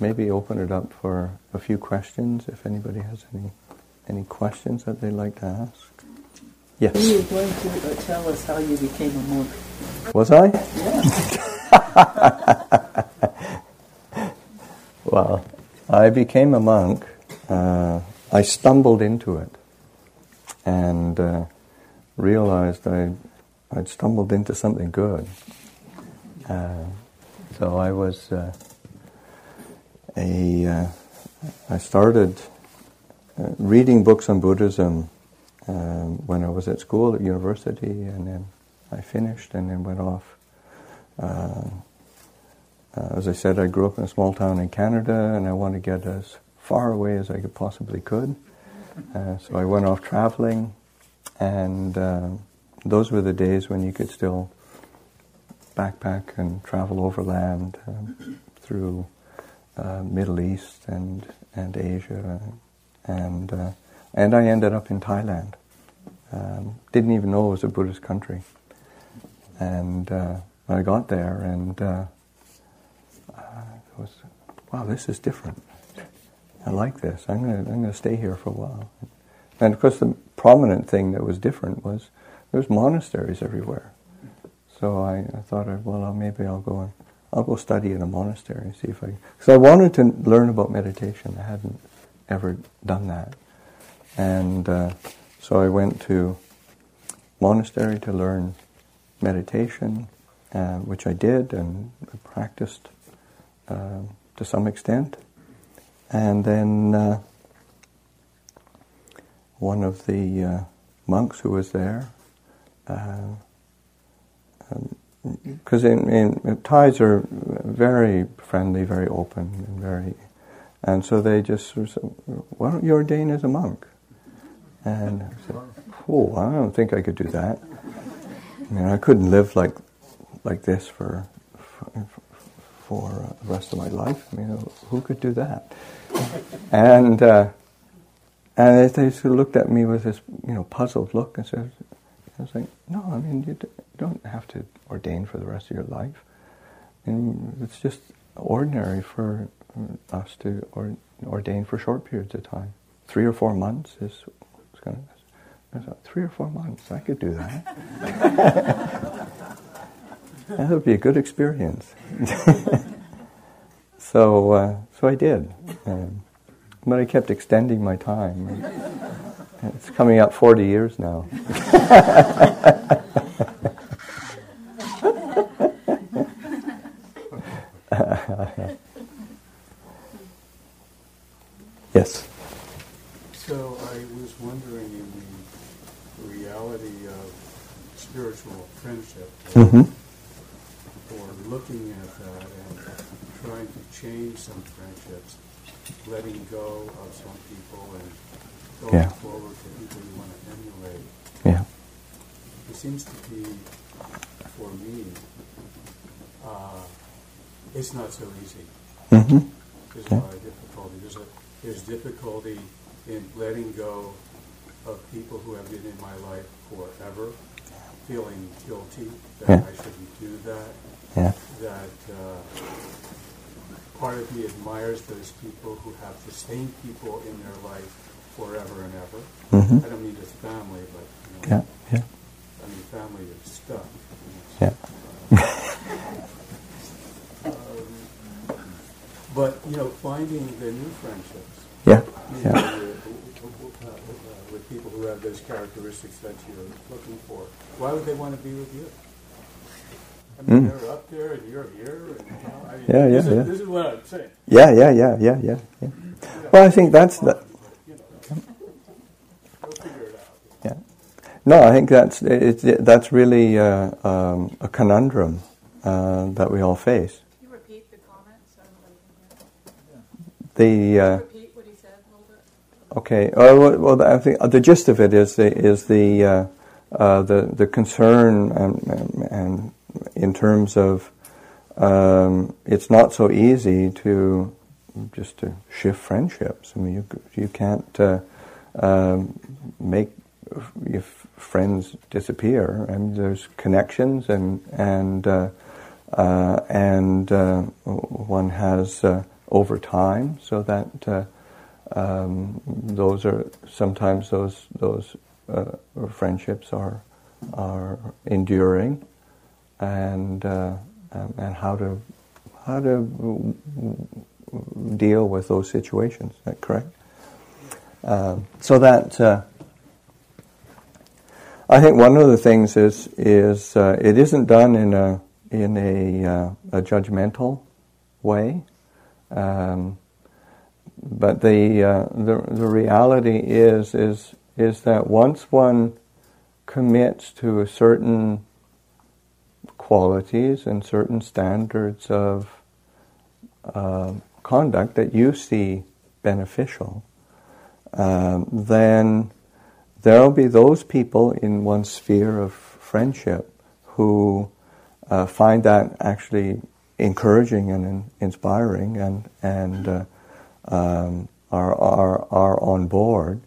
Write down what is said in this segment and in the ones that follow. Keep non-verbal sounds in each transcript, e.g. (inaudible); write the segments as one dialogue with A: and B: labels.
A: maybe open it up for a few questions if anybody has any any questions that they'd like to ask. Yes.
B: Are You going to uh, tell us how you became a monk.
A: Was I?
B: Yeah. (laughs) (laughs)
A: well, I became a monk. Uh, I stumbled into it and uh, realized I, I'd stumbled into something good. Uh, so I was uh, a. Uh, I started uh, reading books on Buddhism um, when I was at school at university, and then I finished, and then went off. Uh, uh, as I said, I grew up in a small town in Canada, and I wanted to get as far away as I could possibly could. Uh, so I went off traveling, and uh, those were the days when you could still backpack and travel overland um, through uh, Middle East and and Asia, and uh, and I ended up in Thailand. Um, didn't even know it was a Buddhist country. And uh, I got there, and uh, it was, wow, this is different. I like this. I'm going to I'm to stay here for a while. And of course, the prominent thing that was different was there was monasteries everywhere. So I, I thought, well, maybe I'll go and I'll go study in a monastery and see if I. Because I wanted to learn about meditation. I hadn't ever done that. And uh, so I went to monastery to learn meditation, uh, which I did and practiced uh, to some extent. And then uh, one of the uh, monks who was there, because in, in Thais are very friendly, very open, and very, and so they just sort of said, "Why don't you ordain as a monk?" And I said, "Oh, I don't think I could do that. I mean, I couldn't live like like this for for, for the rest of my life. I mean, who could do that?" And uh, and they sort of looked at me with this, you know, puzzled look and said, "I was like, no, I mean, you don't have to ordain for the rest of your life. And it's just ordinary for us to ordain for short periods of time. Three or four months is going to. Three or four months, I could do that. (laughs) that would be a good experience. (laughs) so, uh, so I did. Um, but I kept extending my time. It's coming up 40 years now. (laughs) yes.
C: So I was wondering in the reality of spiritual friendship,
A: mm-hmm.
C: or looking at that and trying to change some friendships, letting go of some people and going
A: Yeah.
C: forward to people you want to emulate.
A: Yeah.
C: It seems to be, for me, uh, it's not so easy.
A: Mm-hmm.
C: There's
A: Okay.
C: a lot of difficulty. There's, a, there's difficulty in letting go of people who have been in my life forever, feeling guilty that
A: Yeah.
C: I shouldn't do that,
A: Yeah.
C: that uh, part of me admires those people who have the same people in their life forever and ever.
A: Mm-hmm.
C: I don't mean just family, but you know,
A: Yeah. Yeah.
C: I mean family is stuff.
A: Yeah.
C: Um, (laughs) but you know, finding the new friendships
A: Yeah. Yeah.
C: know, with, uh, uh, with people who have those characteristics that you're looking for. Why would they want to be with you? I mean,
A: Mm.
C: they're up there and you're here. And, you know, I mean,
A: Yeah, yeah,
C: this, is,
A: yeah.
C: this is what I'm saying.
A: Yeah. Yeah. Yeah. Yeah. Yeah. Yeah. Well, I think that's the.
C: You know, we'll figure it out.
A: Yeah. No, I think that's it's, that's really uh, um, a conundrum uh, that we all face.
D: Can you repeat the comment so everybody can
A: The uh,
D: Repeat what he said a little bit.
A: okay. Uh, well, well, I think the gist of it is the is the uh, uh, the the concern and, and, and in terms of um, it's not so easy to just to shift friendships. I mean, you you can't uh, um, make your friends disappear. and there's connections and and uh, uh, and uh, one has uh, over time, so that uh, um, those are sometimes those those friendships are are enduring, and um, and how to how to deal with those situations. Is that correct? Um, so that I think one of the things is is uh, it isn't done in a in a, uh, a judgmental way, um, but the, uh, the the reality is is is that once one commits to certain qualities and certain standards of uh, conduct that you see beneficial, um, then there will be those people in one sphere of friendship who uh, find that actually encouraging and in, inspiring and, and uh, um, are, are, are on board.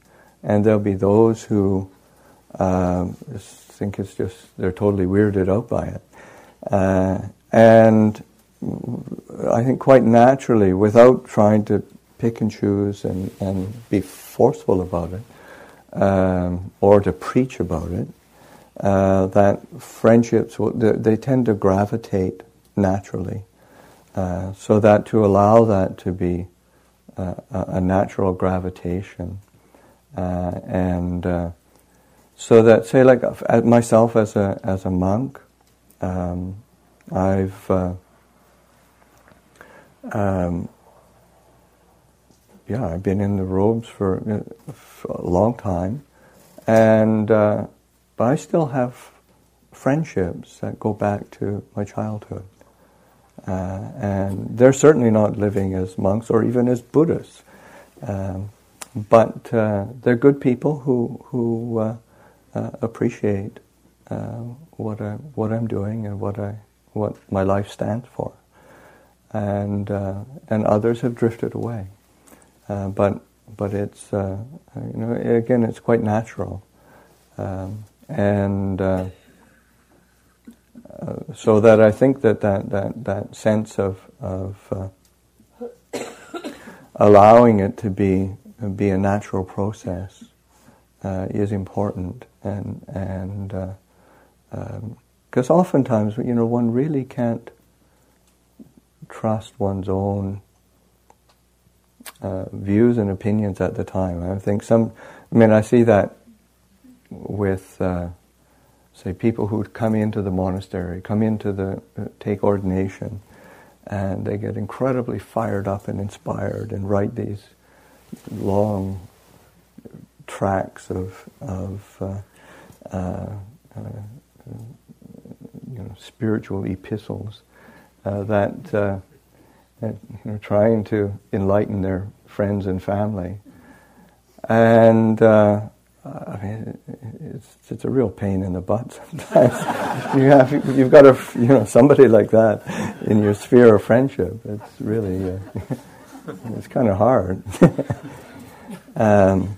A: And there'll be those who um, think it's just, they're totally weirded out by it. Uh, and I think quite naturally, without trying to pick and choose and, and be forceful about it, um, or to preach about it, uh, that friendships, they tend to gravitate naturally. Uh, so that to allow that to be uh, a natural gravitation, uh, and uh, so that say like myself as a as a monk, um, I've uh, um, yeah, I've been in the robes for, uh, for a long time, and uh, but I still have friendships that go back to my childhood, uh, and they're certainly not living as monks or even as Buddhists, um, but uh, they're good people who who uh, appreciate what I what I'm doing and what I what my life stands for. And uh, and others have drifted away. Uh, but but it's uh, you know again it's quite natural, um, and uh, uh, so that I think that that that, that sense of of uh, allowing it to be be a natural process is important, and and because um, oftentimes you know one really can't trust one's own uh, views and opinions at the time. I think some, I mean, I see that with, uh, say, people who come into the monastery, come into the, uh, take ordination, and they get incredibly fired up and inspired and write these long tracts of, of uh, uh, uh, you know, spiritual epistles that you know, trying to enlighten their friends and family. And uh, I mean, it's, it's a real pain in the butt sometimes. (laughs) you have, you've got a, you know, somebody like that in your sphere of friendship. It's really, uh, (laughs) it's kind of hard. (laughs) um,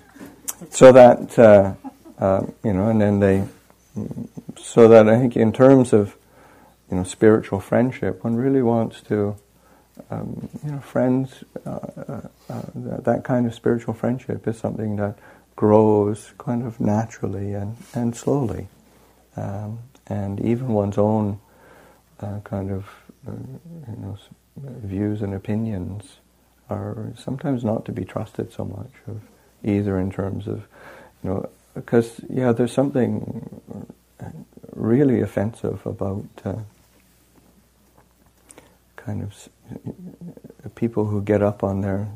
A: so that, uh, uh, you know, and then they, so that I think in terms of you know, spiritual friendship. One really wants to, um, you know, friends, uh, uh, uh, that, that, kind of spiritual friendship is something that grows kind of naturally and, and slowly. Um, and even one's own uh, kind of, uh, you know, views and opinions are sometimes not to be trusted so much of either in terms of, you know, because, yeah, there's something really offensive about uh, kind of people who get up on their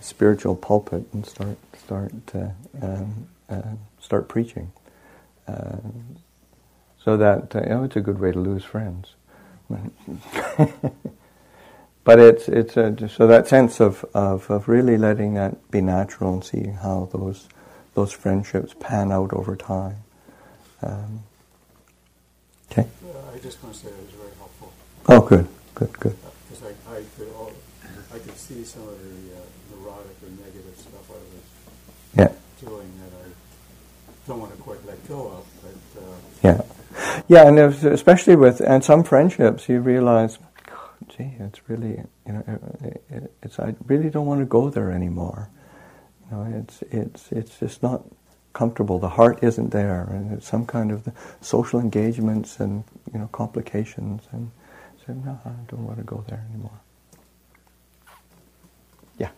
A: spiritual pulpit and start start uh, um, uh, start preaching. Uh, so that uh, you know, it's a good way to lose friends. (laughs) but it's it's a, so that sense of, of, of really letting that be natural and seeing how those those friendships pan out over time. Um, okay.
C: I just want to say it was very helpful.
A: Oh, good, good, good.
C: Because I, I could all, I could see some of the uh, neurotic or negative stuff I was
A: yeah.
C: doing that I don't want to quite let go of. But uh,
A: yeah, yeah, and especially with and some friendships, you realize, gee, it's really you know, it, it, it's I really don't want to go there anymore. You know, it's it's it's just not comfortable. The heart isn't there, and it's some kind of the social engagements and you know complications. And so, no, I don't want to go there anymore. Yeah.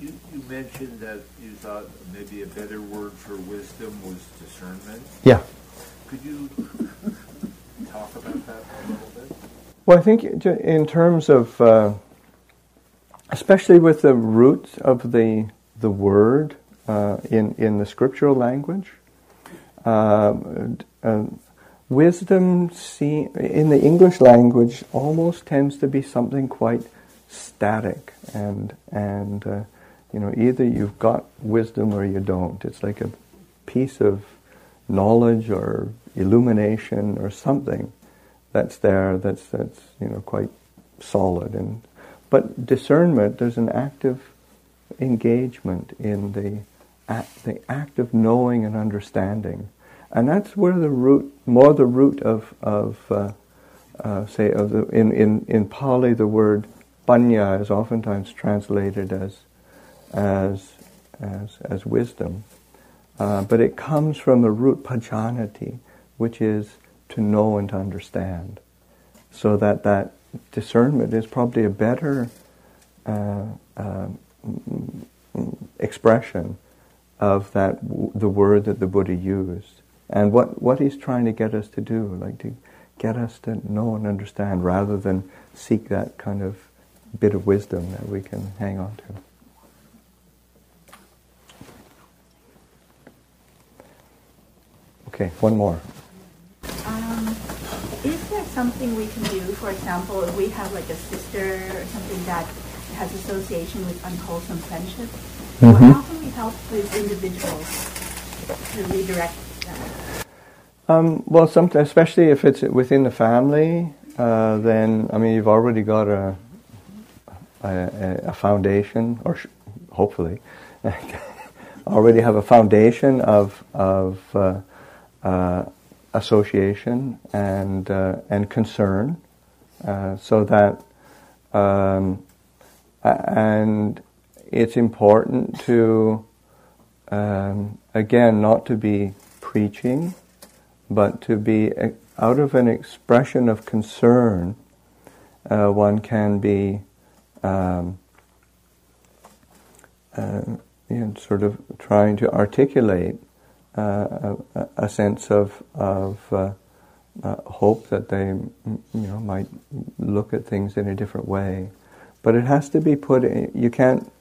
E: You, you mentioned that you thought maybe a better word for wisdom was discernment.
A: Yeah.
E: Could you talk about that a little bit?
A: Well, I think in terms of, uh, especially with the roots of the the word uh, in in the scriptural language, uh, uh wisdom see, in the English language almost tends to be something quite static and and uh, you know either you've got wisdom or you don't. It's like a piece of knowledge or illumination or something that's there that's that's you know quite solid and but discernment there's an active engagement in the act, the act of knowing and understanding and that's where the root more the root of of uh, uh, say of the in, in in Pali the word panya is oftentimes translated as as as as wisdom uh, but it comes from the root pajanati which is to know and to understand. So that that discernment is probably a better uh, uh, expression of that the word that the Buddha used, and what what he's trying to get us to do, like to get us to know and understand, rather than seek that kind of bit of wisdom that we can hang on to. Okay, one more.
D: Um, is there something we can do, for example, if we have like a sister or something that has association with unwholesome friendship,
A: mm-hmm.
D: how can we help these individuals to redirect?
A: Um, well, especially if it's within the family, uh, then I mean you've already got a a, a foundation, or sh- hopefully, (laughs) already have a foundation of of uh, uh, association and uh, and concern, uh, so that um, and it's important to um, again not to be preaching, but to be out of an expression of concern. Uh, one can be um, uh, you know, sort of trying to articulate uh, a, a, sense of, of uh, uh, hope that they you know, might look at things in a different way. But it has to be put, in, you can't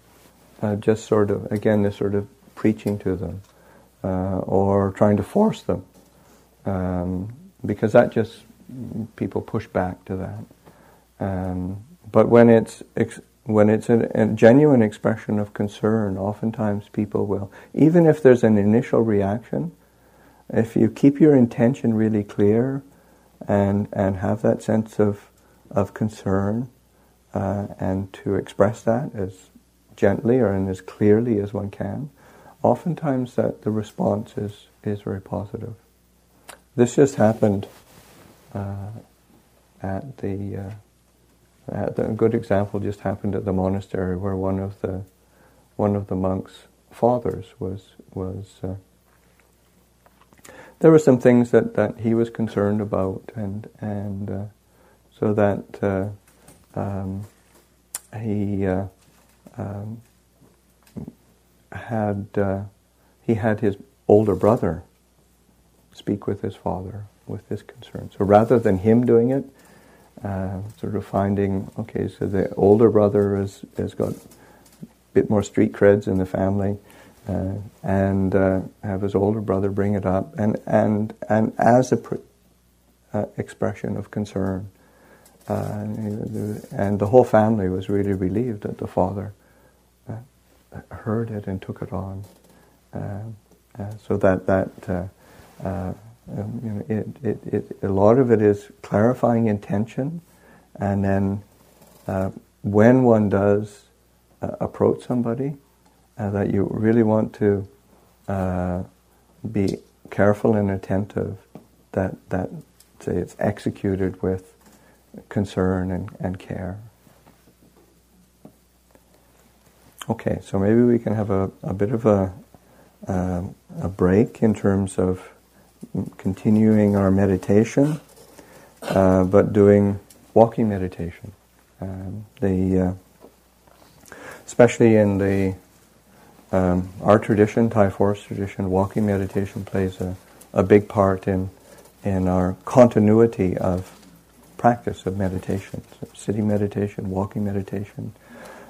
A: uh, just sort of, again, this sort of preaching to them uh, or trying to force them. Um, because that just, people push back to that. Um, but when it's ex- when it's a, a, genuine expression of concern, oftentimes people will, even if there's an initial reaction, if you keep your intention really clear and and have that sense of of concern uh, and to express that as gently or and as clearly as one can, oftentimes that the response is is very positive. This just happened uh, at the uh, uh, a good example just happened at the monastery where one of the one of the monks' fathers was was. Uh, there were some things that, that he was concerned about, and and uh, so that uh, um, he uh, um, had uh, he had his older brother speak with his father with this concern. So rather than him doing it, uh, sort of finding, okay, so the older brother has, has got a bit more street creds in the family, uh, and uh, have his older brother bring it up, and, and, and as a pr- uh, expression of concern. Uh, and the whole family was really relieved that the father heard it and took it on. so that, that um, you know, it, it, it, a lot of it is clarifying intention, and then uh, when one does uh, approach somebody, uh, that you really want to uh, be careful and attentive that that say it's executed with concern and, and care. Okay, so maybe we can have a, a bit of a, um a break in terms of continuing our meditation, uh, but doing walking meditation. Um, the uh, especially in the um, our tradition, Thai forest tradition, walking meditation plays a, a big part in in our continuity of practice of meditation, so sitting meditation, walking meditation, uh,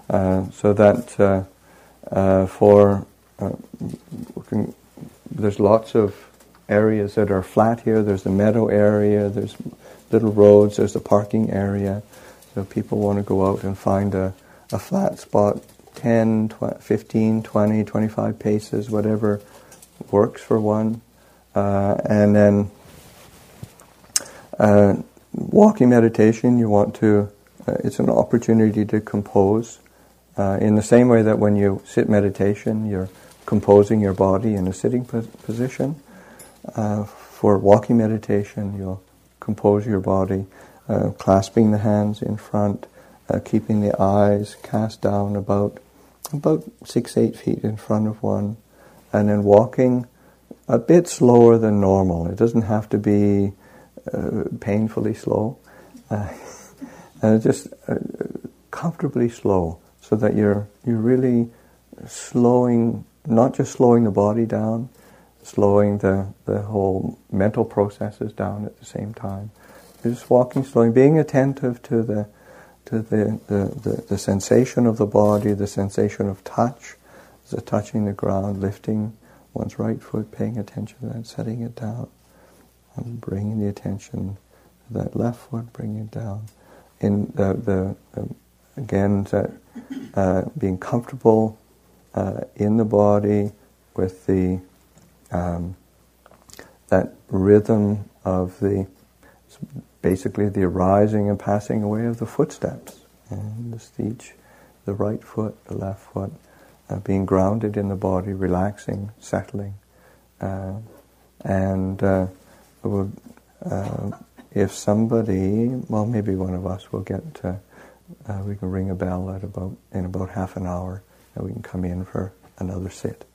A: so that uh, uh, for uh, can, there's lots of areas that are flat here. There's the meadow area. There's little roads. There's the parking area. So people want to go out and find a, a flat spot, 10, 20, 15, 20, 25 paces, whatever works for one. Uh, and then uh, walking meditation, you want to, uh, it's an opportunity to compose. Uh, in the same way that when you sit meditation, you're composing your body in a sitting position. Uh, for walking meditation, you'll compose your body, uh, clasping the hands in front, uh, keeping the eyes cast down about about six, eight feet in front of one, and then walking a bit slower than normal. It doesn't have to be uh, painfully slow, (laughs) just comfortably slow, so that you're you're really slowing, not just slowing the body down, slowing the, the whole mental processes down at the same time. You're just walking slowly, being attentive to the to the, the, the, the sensation of the body, the sensation of touch, the touching the ground, lifting one's right foot, paying attention to that, setting it down, and bringing the attention to that left foot, bringing it down. In the, the, the again, uh, being comfortable uh, in the body with the um, that rhythm of the basically the arising and passing away of the footsteps, and just each the right foot, the left foot, uh, being grounded in the body, relaxing, settling, uh, and uh, will, uh, if somebody, well, maybe one of us will get, uh, we can ring a bell at about in about half an hour, and we can come in for another sit.